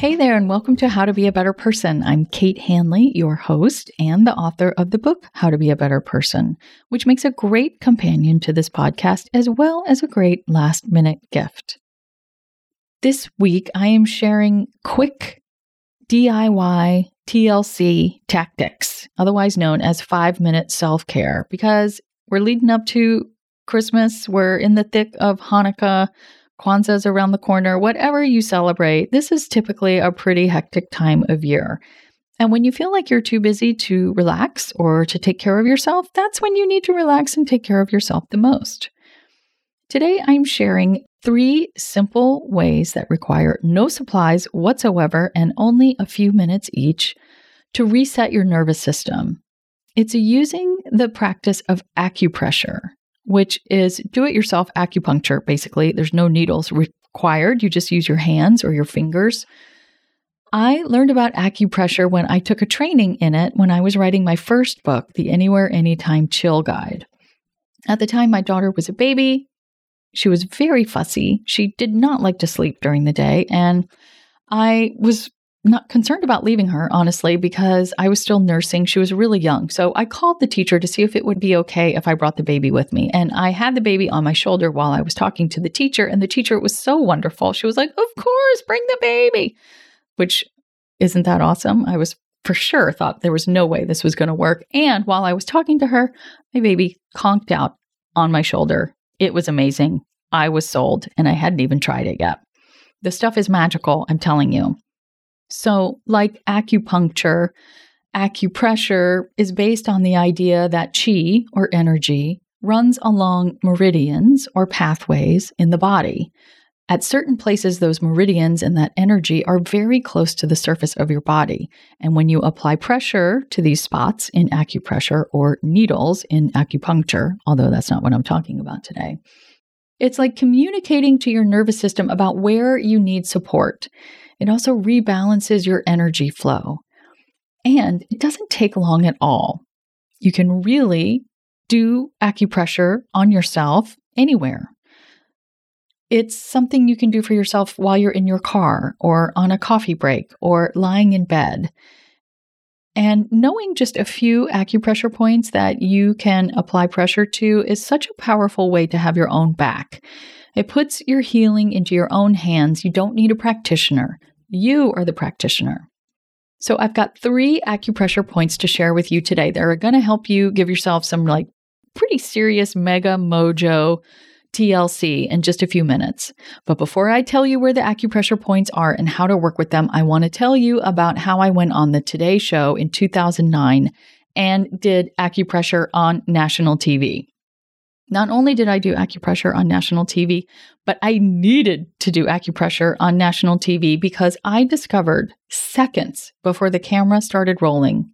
Hey there, and welcome to How to Be a Better Person. I'm Kate Hanley, your host and the author of the book How to Be a Better Person, which makes a great companion to this podcast as well as a great last minute gift. This week, I am sharing quick DIY TLC tactics, otherwise known as five minute self care, because we're leading up to Christmas, we're in the thick of Hanukkah. Kwanzaa's around the corner, whatever you celebrate, this is typically a pretty hectic time of year. And when you feel like you're too busy to relax or to take care of yourself, that's when you need to relax and take care of yourself the most. Today, I'm sharing three simple ways that require no supplies whatsoever and only a few minutes each to reset your nervous system. It's using the practice of acupressure which is do it yourself acupuncture, basically. There's no needles required. You just use your hands or your fingers. I learned about acupressure when I took a training in it when I was writing my first book, The Anywhere Anytime Chill Guide. At the time, my daughter was a baby. She was very fussy. She did not like to sleep during the day. And I was not concerned about leaving her, honestly, because I was still nursing. She was really young. So I called the teacher to see if it would be okay if I brought the baby with me. And I had the baby on my shoulder while I was talking to the teacher. And the teacher was so wonderful. She was like, Of course, bring the baby, which isn't that awesome? I was for sure thought there was no way this was going to work. And while I was talking to her, my baby conked out on my shoulder. It was amazing. I was sold and I hadn't even tried it yet. The stuff is magical, I'm telling you. So, like acupuncture, acupressure is based on the idea that chi or energy runs along meridians or pathways in the body. At certain places, those meridians and that energy are very close to the surface of your body. And when you apply pressure to these spots in acupressure or needles in acupuncture, although that's not what I'm talking about today, it's like communicating to your nervous system about where you need support. It also rebalances your energy flow. And it doesn't take long at all. You can really do acupressure on yourself anywhere. It's something you can do for yourself while you're in your car or on a coffee break or lying in bed. And knowing just a few acupressure points that you can apply pressure to is such a powerful way to have your own back. It puts your healing into your own hands. You don't need a practitioner. You are the practitioner. So I've got three acupressure points to share with you today that are going to help you give yourself some like pretty serious mega mojo TLC in just a few minutes. But before I tell you where the acupressure points are and how to work with them, I want to tell you about how I went on the Today Show in 2009 and did acupressure on national TV. Not only did I do acupressure on national TV, but I needed to do acupressure on national TV because I discovered seconds before the camera started rolling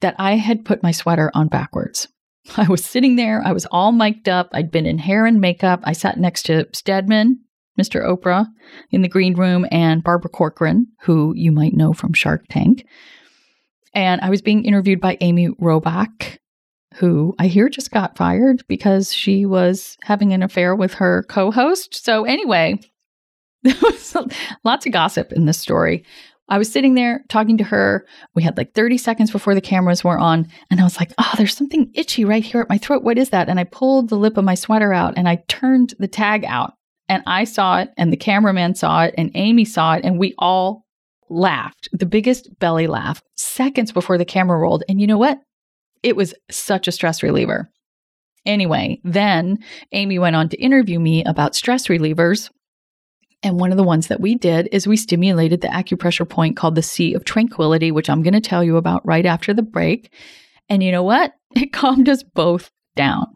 that I had put my sweater on backwards. I was sitting there, I was all mic'd up, I'd been in hair and makeup. I sat next to Stedman, Mr. Oprah in the green room, and Barbara Corcoran, who you might know from Shark Tank. And I was being interviewed by Amy Robach, who I hear just got fired because she was having an affair with her co host. So, anyway, there was lots of gossip in this story. I was sitting there talking to her. We had like 30 seconds before the cameras were on. And I was like, oh, there's something itchy right here at my throat. What is that? And I pulled the lip of my sweater out and I turned the tag out. And I saw it, and the cameraman saw it, and Amy saw it, and we all laughed, the biggest belly laugh, seconds before the camera rolled. And you know what? It was such a stress reliever. Anyway, then Amy went on to interview me about stress relievers. And one of the ones that we did is we stimulated the acupressure point called the Sea of Tranquility, which I'm going to tell you about right after the break. And you know what? It calmed us both down.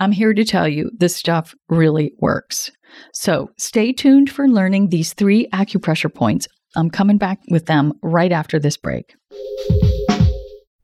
I'm here to tell you this stuff really works. So stay tuned for learning these three acupressure points. I'm coming back with them right after this break.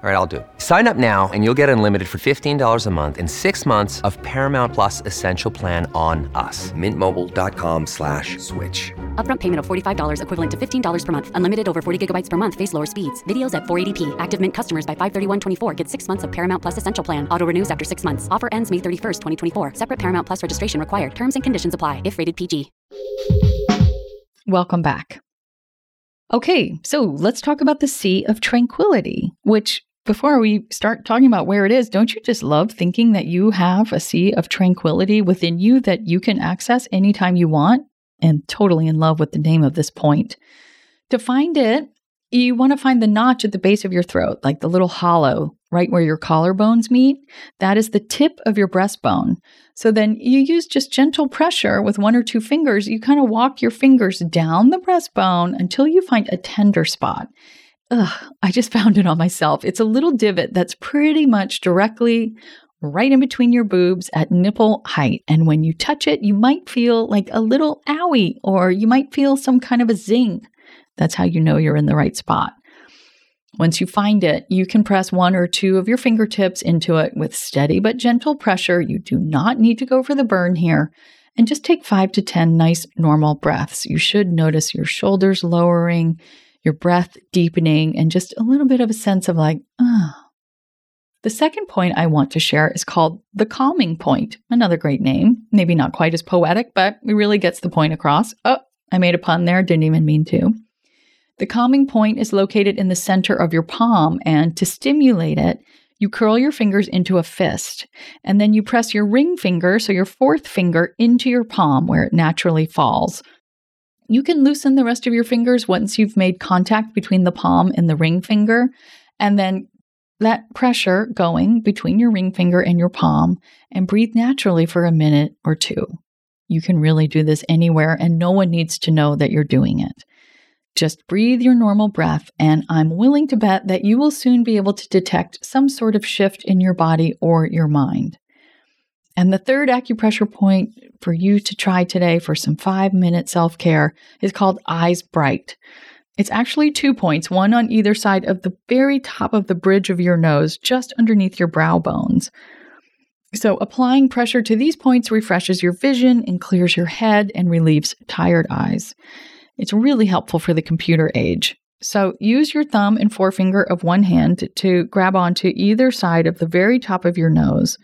All right, I'll do it. Sign up now and you'll get unlimited for $15 a month in six months of Paramount Plus Essential Plan on us. Mintmobile.com slash switch. Upfront payment of $45 equivalent to $15 per month. Unlimited over 40 gigabytes per month. Face lower speeds. Videos at 480p. Active Mint customers by 531.24 get six months of Paramount Plus Essential Plan. Auto renews after six months. Offer ends May 31st, 2024. Separate Paramount Plus registration required. Terms and conditions apply if rated PG. Welcome back. Okay, so let's talk about the Sea of Tranquility, which before we start talking about where it is, don't you just love thinking that you have a sea of tranquility within you that you can access anytime you want? And totally in love with the name of this point. To find it, you want to find the notch at the base of your throat, like the little hollow right where your collarbones meet. That is the tip of your breastbone. So then you use just gentle pressure with one or two fingers. You kind of walk your fingers down the breastbone until you find a tender spot. Ugh, I just found it on myself. It's a little divot that's pretty much directly right in between your boobs at nipple height. And when you touch it, you might feel like a little owie or you might feel some kind of a zing. That's how you know you're in the right spot. Once you find it, you can press one or two of your fingertips into it with steady but gentle pressure. You do not need to go for the burn here. And just take five to 10 nice normal breaths. You should notice your shoulders lowering, your breath deepening, and just a little bit of a sense of like, ah. Oh. The second point I want to share is called the calming point. Another great name. Maybe not quite as poetic, but it really gets the point across. Oh, I made a pun there, didn't even mean to. The calming point is located in the center of your palm, and to stimulate it, you curl your fingers into a fist, and then you press your ring finger, so your fourth finger, into your palm where it naturally falls. You can loosen the rest of your fingers once you've made contact between the palm and the ring finger, and then let pressure going between your ring finger and your palm and breathe naturally for a minute or two. You can really do this anywhere, and no one needs to know that you're doing it. Just breathe your normal breath, and I'm willing to bet that you will soon be able to detect some sort of shift in your body or your mind. And the third acupressure point for you to try today for some five minute self care is called Eyes Bright. It's actually two points, one on either side of the very top of the bridge of your nose, just underneath your brow bones. So, applying pressure to these points refreshes your vision and clears your head and relieves tired eyes. It's really helpful for the computer age. So use your thumb and forefinger of one hand to grab onto either side of the very top of your nose.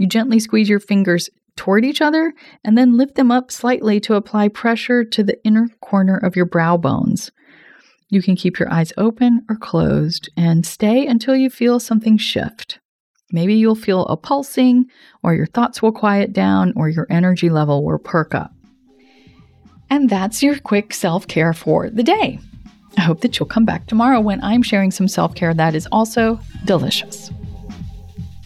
You gently squeeze your fingers toward each other and then lift them up slightly to apply pressure to the inner corner of your brow bones. You can keep your eyes open or closed and stay until you feel something shift. Maybe you'll feel a pulsing, or your thoughts will quiet down, or your energy level will perk up. And that's your quick self care for the day. I hope that you'll come back tomorrow when I'm sharing some self care that is also delicious.